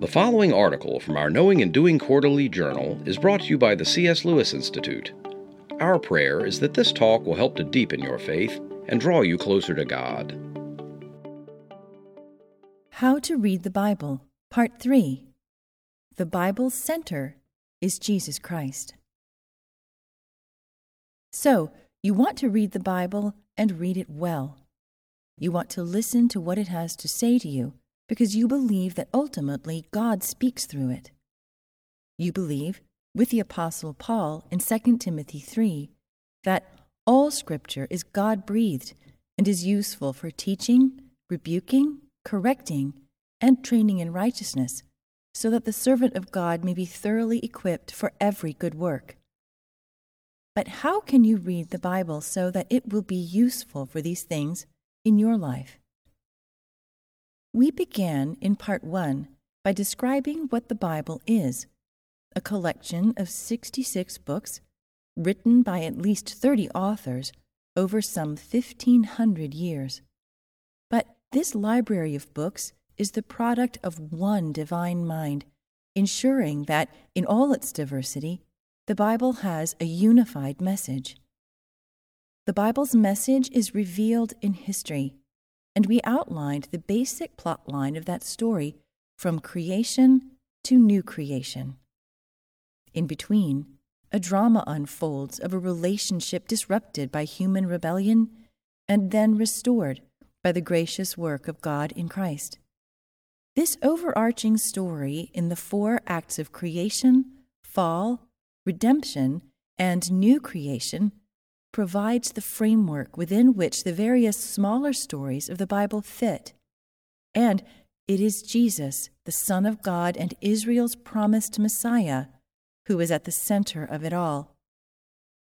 The following article from our Knowing and Doing Quarterly Journal is brought to you by the C.S. Lewis Institute. Our prayer is that this talk will help to deepen your faith and draw you closer to God. How to Read the Bible, Part 3 The Bible's Center is Jesus Christ. So, you want to read the Bible and read it well. You want to listen to what it has to say to you because you believe that ultimately God speaks through it. You believe, with the Apostle Paul in 2 Timothy 3, that all Scripture is God breathed and is useful for teaching, rebuking, correcting, and training in righteousness, so that the servant of God may be thoroughly equipped for every good work. But how can you read the Bible so that it will be useful for these things in your life? We began in part one by describing what the Bible is a collection of 66 books written by at least 30 authors over some 1,500 years. But this library of books is the product of one divine mind, ensuring that, in all its diversity, the Bible has a unified message. The Bible's message is revealed in history and we outlined the basic plot line of that story from creation to new creation. In between, a drama unfolds of a relationship disrupted by human rebellion and then restored by the gracious work of God in Christ. This overarching story in the four acts of creation, fall, redemption, and new creation provides the framework within which the various smaller stories of the Bible fit. And it is Jesus, the Son of God and Israel's promised Messiah, who is at the center of it all.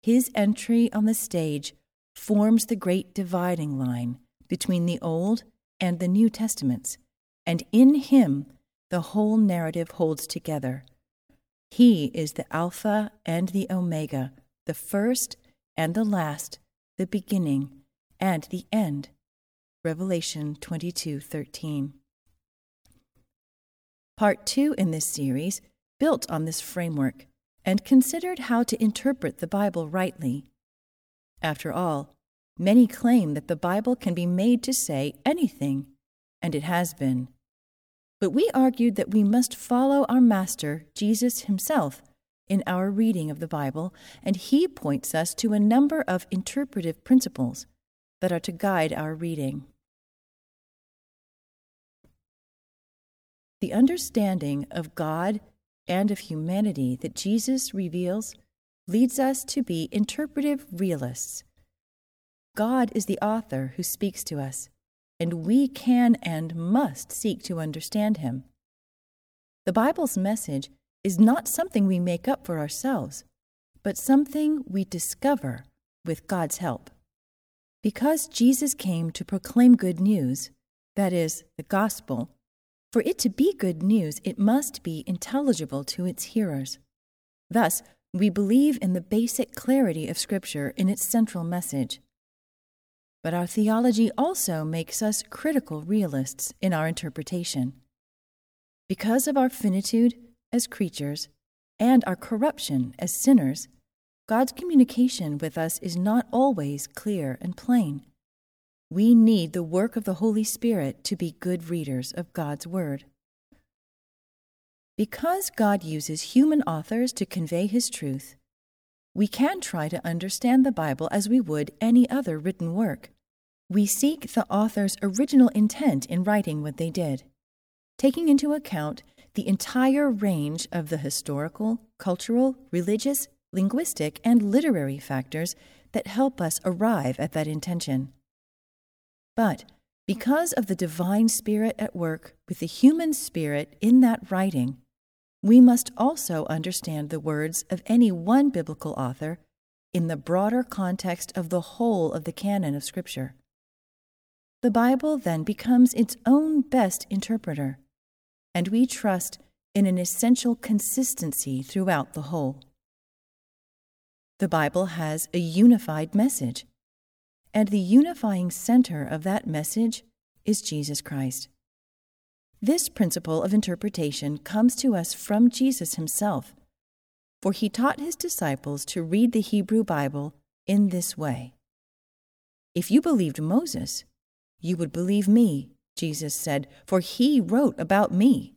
His entry on the stage forms the great dividing line between the Old and the New Testaments, and in him the whole narrative holds together. He is the Alpha and the Omega, the first and the last, the beginning, and the end. Revelation 22:13. Part 2 in this series built on this framework and considered how to interpret the Bible rightly. After all, many claim that the Bible can be made to say anything, and it has been. But we argued that we must follow our Master, Jesus himself, in our reading of the Bible, and he points us to a number of interpretive principles that are to guide our reading. The understanding of God and of humanity that Jesus reveals leads us to be interpretive realists. God is the author who speaks to us, and we can and must seek to understand him. The Bible's message is not something we make up for ourselves, but something we discover with God's help. Because Jesus came to proclaim good news, that is, the gospel, for it to be good news, it must be intelligible to its hearers. Thus, we believe in the basic clarity of Scripture in its central message. But our theology also makes us critical realists in our interpretation. Because of our finitude as creatures and our corruption as sinners, God's communication with us is not always clear and plain. We need the work of the Holy Spirit to be good readers of God's Word. Because God uses human authors to convey His truth, we can try to understand the Bible as we would any other written work. We seek the author's original intent in writing what they did, taking into account the entire range of the historical, cultural, religious, linguistic, and literary factors that help us arrive at that intention. But because of the divine spirit at work with the human spirit in that writing, we must also understand the words of any one biblical author in the broader context of the whole of the canon of Scripture. The Bible then becomes its own best interpreter and we trust in an essential consistency throughout the whole. The Bible has a unified message, and the unifying center of that message is Jesus Christ. This principle of interpretation comes to us from Jesus himself, for he taught his disciples to read the Hebrew Bible in this way. If you believed Moses, you would believe me, Jesus said, for he wrote about me.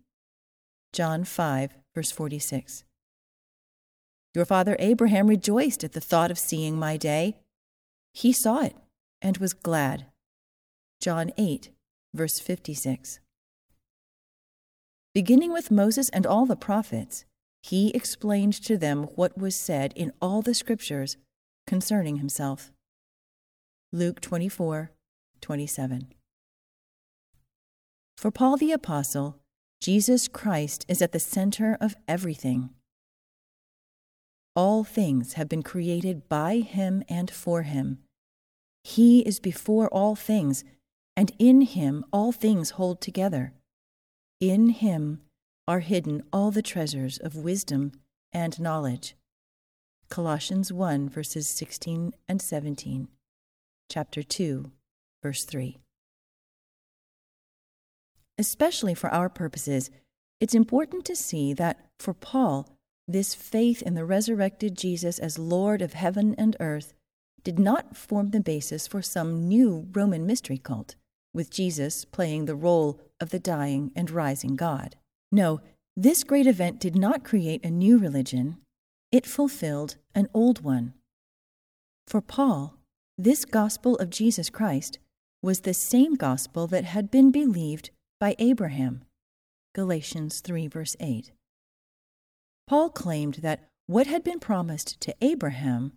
John 5, verse 46. Your father Abraham rejoiced at the thought of seeing my day. He saw it and was glad. John 8, verse 56. Beginning with Moses and all the prophets, he explained to them what was said in all the scriptures concerning himself. Luke 24, 27. For Paul the Apostle, Jesus Christ is at the center of everything. All things have been created by him and for him. He is before all things, and in him all things hold together. In him are hidden all the treasures of wisdom and knowledge. Colossians 1 verses 16 and 17, chapter 2, verse 3. Especially for our purposes, it's important to see that for Paul, this faith in the resurrected Jesus as Lord of heaven and earth did not form the basis for some new Roman mystery cult, with Jesus playing the role of the dying and rising God. No, this great event did not create a new religion, it fulfilled an old one. For Paul, this gospel of Jesus Christ was the same gospel that had been believed by Abraham. Galatians 3, verse 8. Paul claimed that what had been promised to Abraham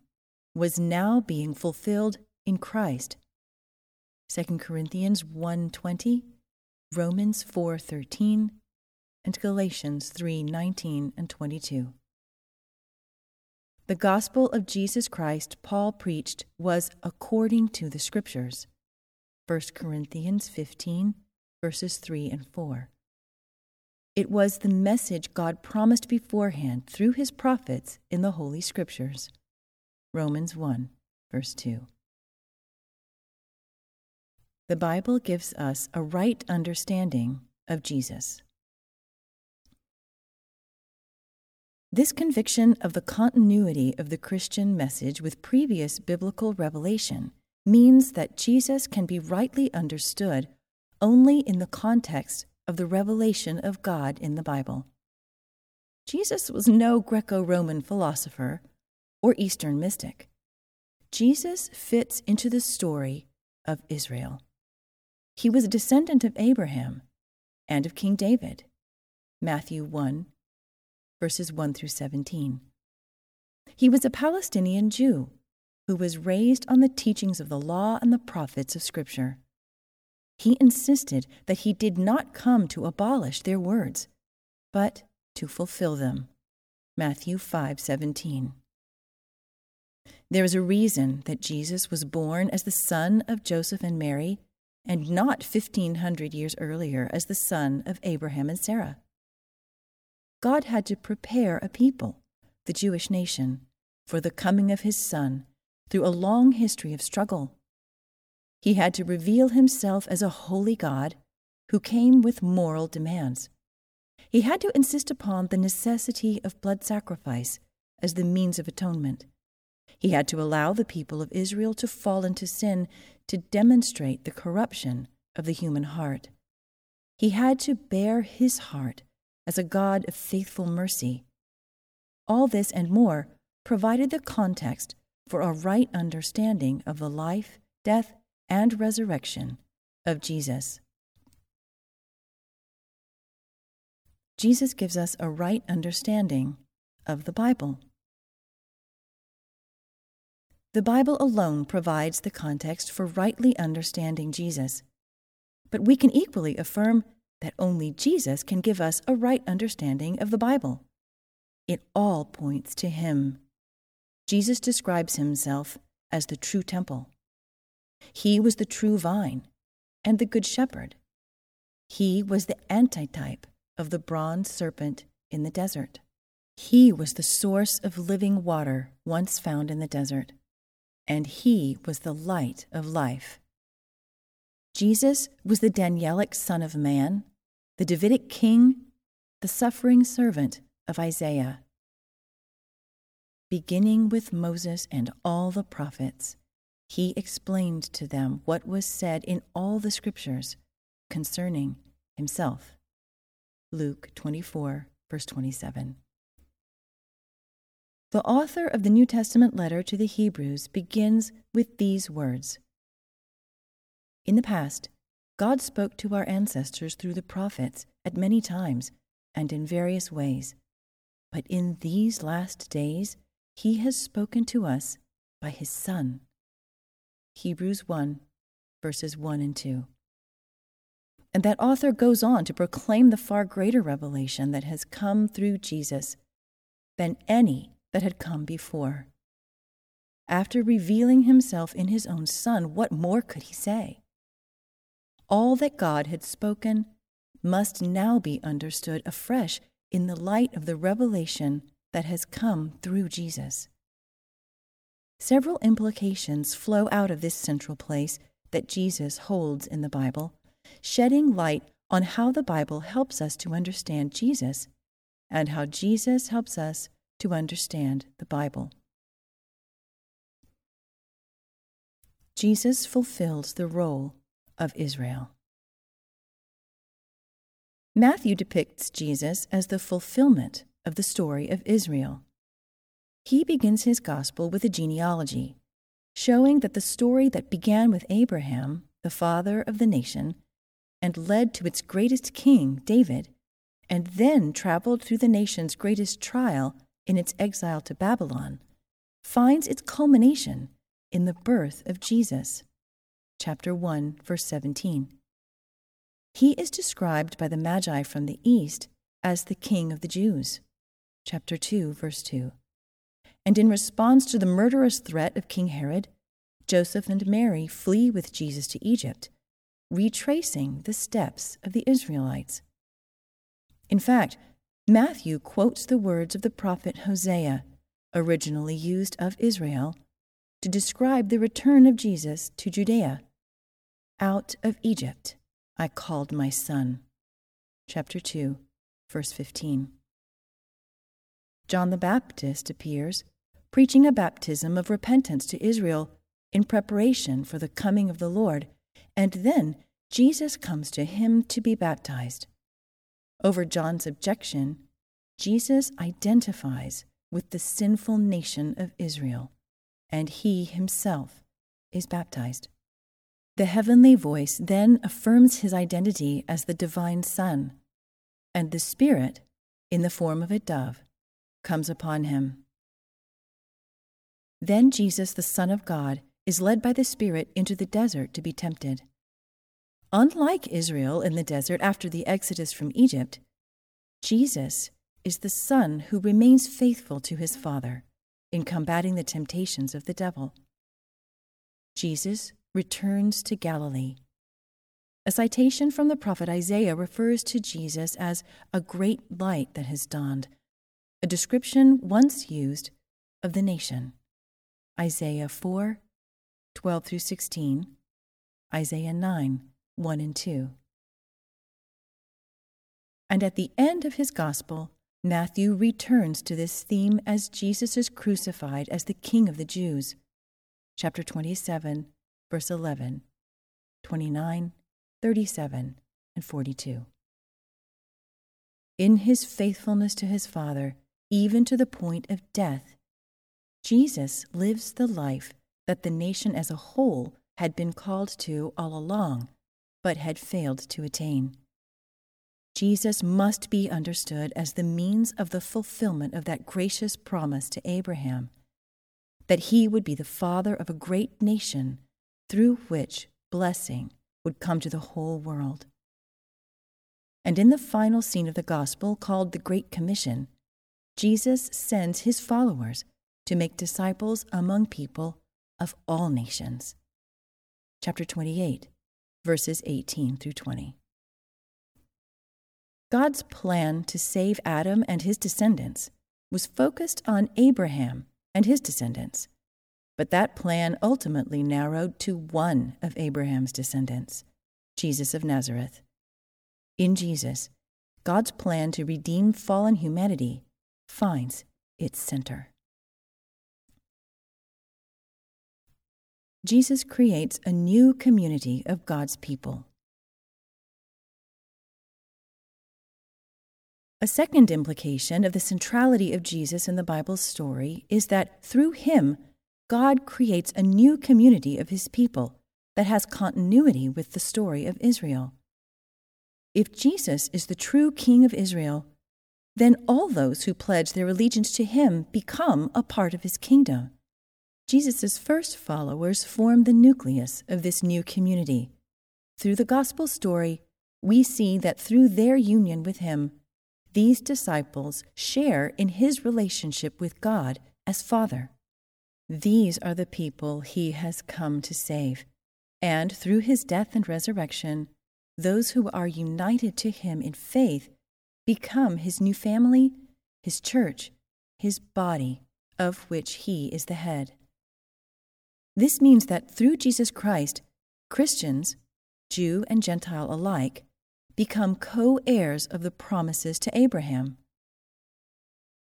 was now being fulfilled in Christ. 2 Corinthians 1:20, Romans 4:13, and Galatians 3:19 and 22. The gospel of Jesus Christ Paul preached was according to the scriptures. 1 Corinthians 15 verses 3 and 4. It was the message God promised beforehand through his prophets in the Holy Scriptures. Romans 1, verse 2. The Bible gives us a right understanding of Jesus. This conviction of the continuity of the Christian message with previous biblical revelation means that Jesus can be rightly understood only in the context of the revelation of God in the Bible. Jesus was no Greco Roman philosopher or Eastern mystic. Jesus fits into the story of Israel. He was a descendant of Abraham and of King David. Matthew 1, verses 1 through 17. He was a Palestinian Jew who was raised on the teachings of the law and the prophets of Scripture. He insisted that he did not come to abolish their words, but to fulfill them. Matthew 5:17. There is a reason that Jesus was born as the son of Joseph and Mary and not 1500 years earlier as the son of Abraham and Sarah. God had to prepare a people, the Jewish nation, for the coming of his son through a long history of struggle he had to reveal himself as a holy God who came with moral demands. He had to insist upon the necessity of blood sacrifice as the means of atonement. He had to allow the people of Israel to fall into sin to demonstrate the corruption of the human heart. He had to bare his heart as a God of faithful mercy. All this and more provided the context for a right understanding of the life, death, and resurrection of Jesus. Jesus gives us a right understanding of the Bible. The Bible alone provides the context for rightly understanding Jesus, but we can equally affirm that only Jesus can give us a right understanding of the Bible. It all points to Him. Jesus describes Himself as the true temple. He was the true vine and the good shepherd. He was the antitype of the bronze serpent in the desert. He was the source of living water once found in the desert, and he was the light of life. Jesus was the Danielic Son of Man, the Davidic king, the suffering servant of Isaiah. Beginning with Moses and all the prophets, he explained to them what was said in all the scriptures concerning himself. Luke 24, verse 27. The author of the New Testament letter to the Hebrews begins with these words In the past, God spoke to our ancestors through the prophets at many times and in various ways. But in these last days, he has spoken to us by his Son. Hebrews 1, verses 1 and 2. And that author goes on to proclaim the far greater revelation that has come through Jesus than any that had come before. After revealing himself in his own Son, what more could he say? All that God had spoken must now be understood afresh in the light of the revelation that has come through Jesus. Several implications flow out of this central place that Jesus holds in the Bible, shedding light on how the Bible helps us to understand Jesus and how Jesus helps us to understand the Bible. Jesus fulfills the role of Israel. Matthew depicts Jesus as the fulfillment of the story of Israel. He begins his gospel with a genealogy, showing that the story that began with Abraham, the father of the nation, and led to its greatest king, David, and then traveled through the nation's greatest trial in its exile to Babylon, finds its culmination in the birth of Jesus. Chapter 1, verse 17. He is described by the Magi from the east as the King of the Jews. Chapter 2, verse 2. And in response to the murderous threat of King Herod, Joseph and Mary flee with Jesus to Egypt, retracing the steps of the Israelites. In fact, Matthew quotes the words of the prophet Hosea, originally used of Israel, to describe the return of Jesus to Judea. Out of Egypt I called my son. Chapter 2, verse 15. John the Baptist appears, preaching a baptism of repentance to Israel in preparation for the coming of the Lord, and then Jesus comes to him to be baptized. Over John's objection, Jesus identifies with the sinful nation of Israel, and he himself is baptized. The heavenly voice then affirms his identity as the divine Son, and the Spirit, in the form of a dove, comes upon him. Then Jesus, the Son of God, is led by the Spirit into the desert to be tempted. Unlike Israel in the desert after the exodus from Egypt, Jesus is the Son who remains faithful to his Father in combating the temptations of the devil. Jesus returns to Galilee. A citation from the prophet Isaiah refers to Jesus as a great light that has dawned, a description once used of the nation. Isaiah 4 12 through 16, Isaiah 9 1 and 2. And at the end of his gospel, Matthew returns to this theme as Jesus is crucified as the King of the Jews. Chapter 27, verse 11, 29, 37, and 42. In his faithfulness to his Father, even to the point of death, Jesus lives the life that the nation as a whole had been called to all along but had failed to attain. Jesus must be understood as the means of the fulfillment of that gracious promise to Abraham that he would be the father of a great nation through which blessing would come to the whole world. And in the final scene of the gospel, called the Great Commission, Jesus sends his followers to make disciples among people of all nations. Chapter 28 verses 18 through 20. God's plan to save Adam and his descendants was focused on Abraham and his descendants, but that plan ultimately narrowed to one of Abraham's descendants, Jesus of Nazareth. in Jesus, God's plan to redeem fallen humanity finds its center. Jesus creates a new community of God's people. A second implication of the centrality of Jesus in the Bible's story is that through him, God creates a new community of his people that has continuity with the story of Israel. If Jesus is the true King of Israel, then all those who pledge their allegiance to him become a part of his kingdom. Jesus' first followers form the nucleus of this new community. Through the gospel story, we see that through their union with him, these disciples share in his relationship with God as Father. These are the people he has come to save. And through his death and resurrection, those who are united to him in faith become his new family, his church, his body, of which he is the head. This means that through Jesus Christ, Christians, Jew and Gentile alike, become co heirs of the promises to Abraham.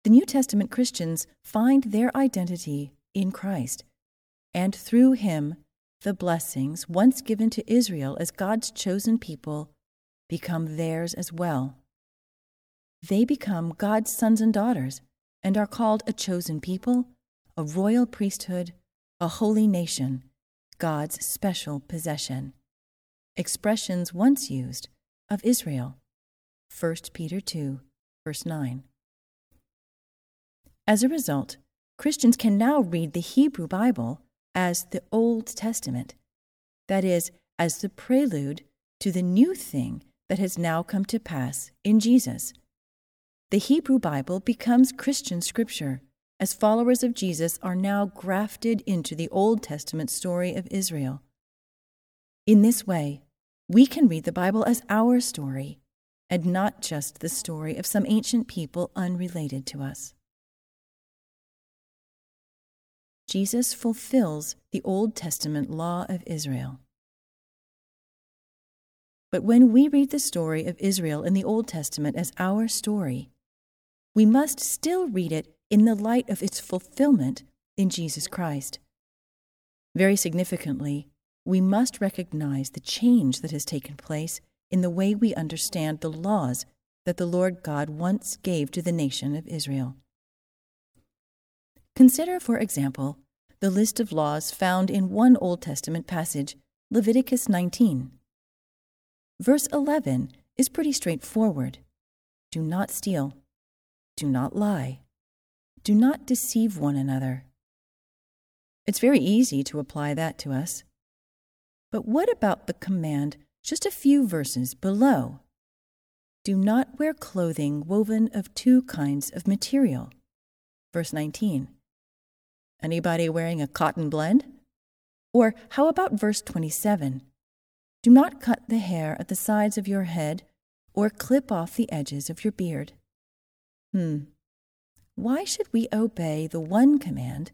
The New Testament Christians find their identity in Christ, and through him, the blessings once given to Israel as God's chosen people become theirs as well. They become God's sons and daughters and are called a chosen people, a royal priesthood, a holy nation, God's special possession. Expressions once used of Israel. 1 Peter 2, verse 9. As a result, Christians can now read the Hebrew Bible as the Old Testament, that is, as the prelude to the new thing that has now come to pass in Jesus. The Hebrew Bible becomes Christian scripture, as followers of Jesus are now grafted into the Old Testament story of Israel. In this way, we can read the Bible as our story and not just the story of some ancient people unrelated to us. Jesus fulfills the Old Testament law of Israel. But when we read the story of Israel in the Old Testament as our story, we must still read it in the light of its fulfillment in Jesus Christ. Very significantly, we must recognize the change that has taken place in the way we understand the laws that the Lord God once gave to the nation of Israel. Consider, for example, the list of laws found in one Old Testament passage, Leviticus 19. Verse 11 is pretty straightforward Do not steal, do not lie, do not deceive one another. It's very easy to apply that to us. But what about the command just a few verses below? Do not wear clothing woven of two kinds of material. Verse 19. Anybody wearing a cotton blend? Or how about verse 27? Do not cut the hair at the sides of your head or clip off the edges of your beard. Hmm. Why should we obey the one command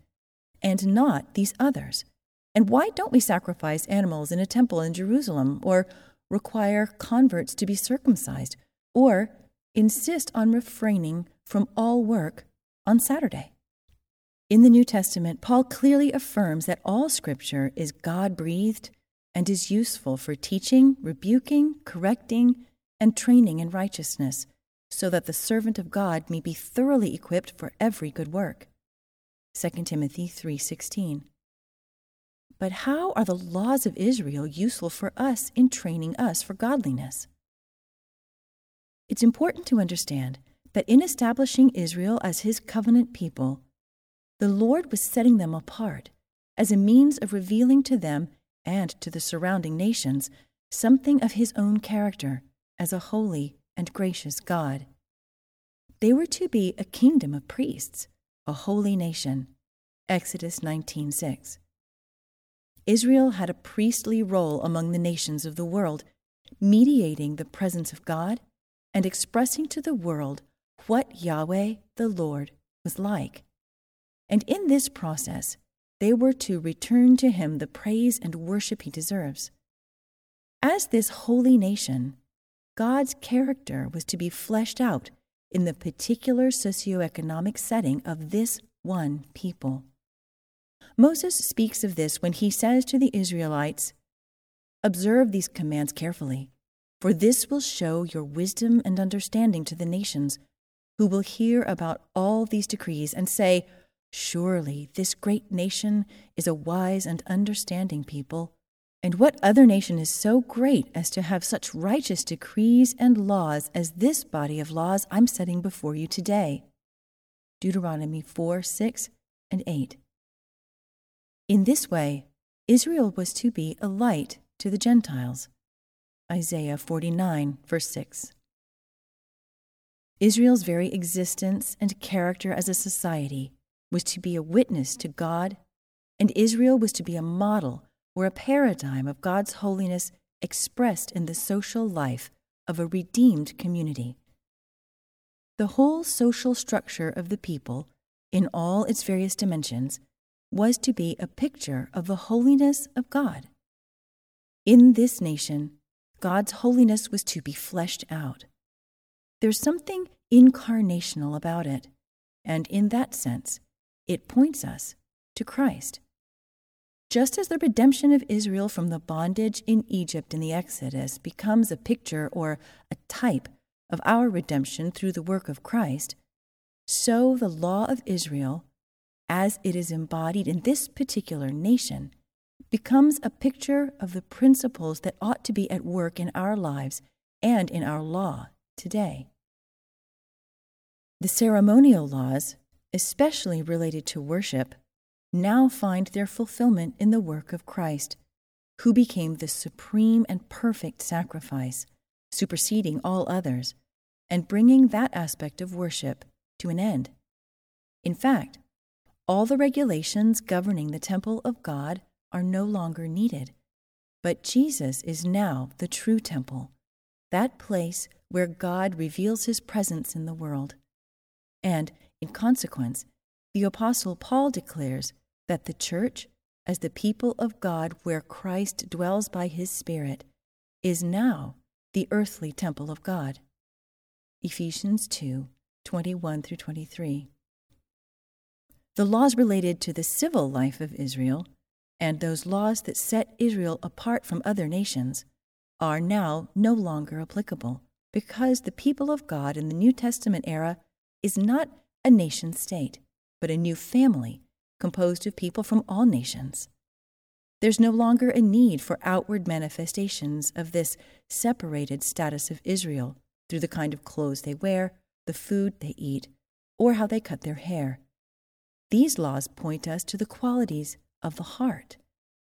and not these others? And why don't we sacrifice animals in a temple in Jerusalem or require converts to be circumcised or insist on refraining from all work on Saturday? In the New Testament, Paul clearly affirms that all Scripture is God breathed and is useful for teaching, rebuking, correcting, and training in righteousness, so that the servant of God may be thoroughly equipped for every good work. 2 Timothy 3:16. But how are the laws of Israel useful for us in training us for godliness? It's important to understand that in establishing Israel as his covenant people, the Lord was setting them apart as a means of revealing to them and to the surrounding nations something of his own character as a holy and gracious God. They were to be a kingdom of priests, a holy nation. Exodus 19:6. Israel had a priestly role among the nations of the world, mediating the presence of God and expressing to the world what Yahweh the Lord was like. And in this process, they were to return to him the praise and worship he deserves. As this holy nation, God's character was to be fleshed out in the particular socioeconomic setting of this one people. Moses speaks of this when he says to the Israelites, Observe these commands carefully, for this will show your wisdom and understanding to the nations, who will hear about all these decrees and say, Surely this great nation is a wise and understanding people. And what other nation is so great as to have such righteous decrees and laws as this body of laws I'm setting before you today? Deuteronomy 4 6 and 8. In this way, Israel was to be a light to the Gentiles. Isaiah 49, verse 6. Israel's very existence and character as a society was to be a witness to God, and Israel was to be a model or a paradigm of God's holiness expressed in the social life of a redeemed community. The whole social structure of the people, in all its various dimensions, was to be a picture of the holiness of God. In this nation, God's holiness was to be fleshed out. There's something incarnational about it, and in that sense, it points us to Christ. Just as the redemption of Israel from the bondage in Egypt in the Exodus becomes a picture or a type of our redemption through the work of Christ, so the law of Israel, as it is embodied in this particular nation, becomes a picture of the principles that ought to be at work in our lives and in our law today. The ceremonial laws especially related to worship, now find their fulfillment in the work of Christ, who became the supreme and perfect sacrifice, superseding all others, and bringing that aspect of worship to an end. In fact, all the regulations governing the temple of God are no longer needed, but Jesus is now the true temple, that place where God reveals his presence in the world. And in consequence, the Apostle Paul declares that the church, as the people of God where Christ dwells by his Spirit, is now the earthly temple of God. Ephesians 2 21 through 23. The laws related to the civil life of Israel and those laws that set Israel apart from other nations are now no longer applicable because the people of God in the New Testament era is not a nation state, but a new family composed of people from all nations. There's no longer a need for outward manifestations of this separated status of Israel through the kind of clothes they wear, the food they eat, or how they cut their hair. These laws point us to the qualities of the heart,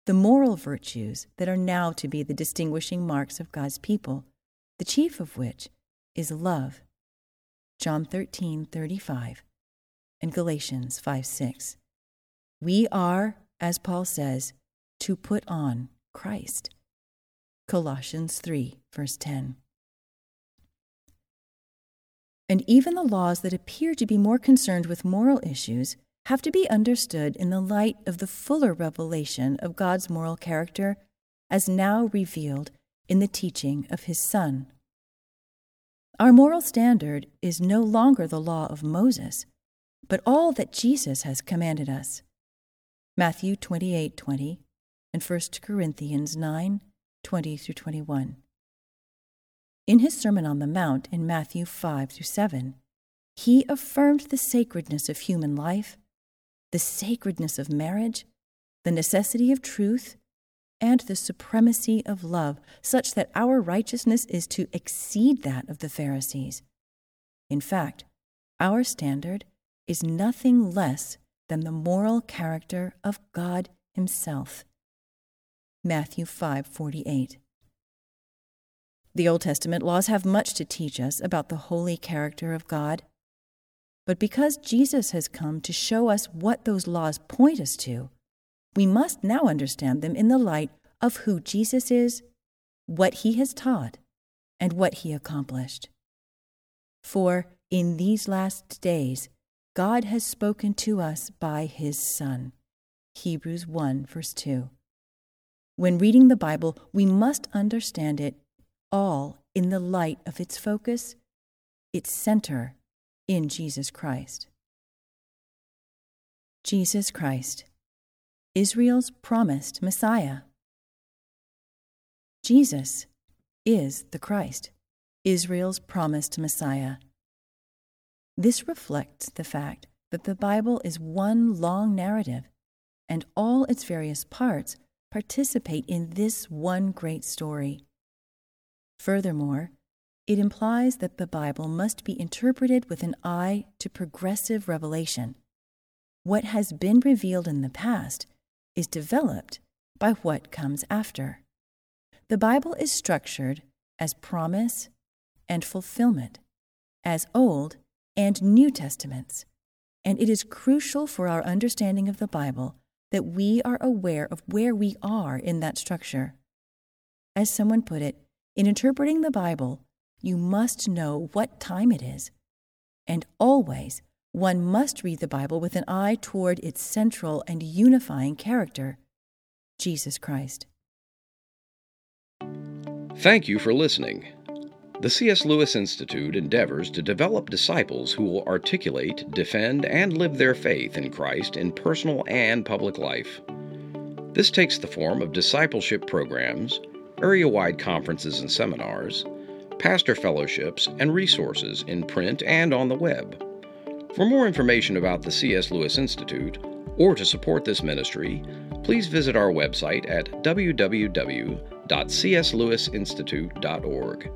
the moral virtues that are now to be the distinguishing marks of God's people, the chief of which is love. John 13:35 and Galatians 5 6. We are, as Paul says, to put on Christ. Colossians 3, verse 10. And even the laws that appear to be more concerned with moral issues have to be understood in the light of the fuller revelation of God's moral character as now revealed in the teaching of His Son. Our moral standard is no longer the law of Moses but all that Jesus has commanded us. Matthew 28 20 and 1 Corinthians 9 20 through 21. In his Sermon on the Mount in Matthew 5 through 7, he affirmed the sacredness of human life, the sacredness of marriage, the necessity of truth, and the supremacy of love, such that our righteousness is to exceed that of the Pharisees. In fact, our standard is nothing less than the moral character of God himself. Matthew 5:48. The Old Testament laws have much to teach us about the holy character of God. But because Jesus has come to show us what those laws point us to, we must now understand them in the light of who Jesus is, what he has taught, and what he accomplished. For in these last days, God has spoken to us by his Son. Hebrews 1, verse 2. When reading the Bible, we must understand it all in the light of its focus, its center in Jesus Christ. Jesus Christ, Israel's promised Messiah. Jesus is the Christ, Israel's promised Messiah. This reflects the fact that the Bible is one long narrative, and all its various parts participate in this one great story. Furthermore, it implies that the Bible must be interpreted with an eye to progressive revelation. What has been revealed in the past is developed by what comes after. The Bible is structured as promise and fulfillment, as Old and New Testaments, and it is crucial for our understanding of the Bible that we are aware of where we are in that structure. As someone put it, in interpreting the Bible, you must know what time it is. And always, one must read the Bible with an eye toward its central and unifying character Jesus Christ. Thank you for listening. The C.S. Lewis Institute endeavors to develop disciples who will articulate, defend, and live their faith in Christ in personal and public life. This takes the form of discipleship programs, area wide conferences and seminars, pastor fellowships, and resources in print and on the web. For more information about the C.S. Lewis Institute, or to support this ministry, please visit our website at www.cslewisinstitute.org.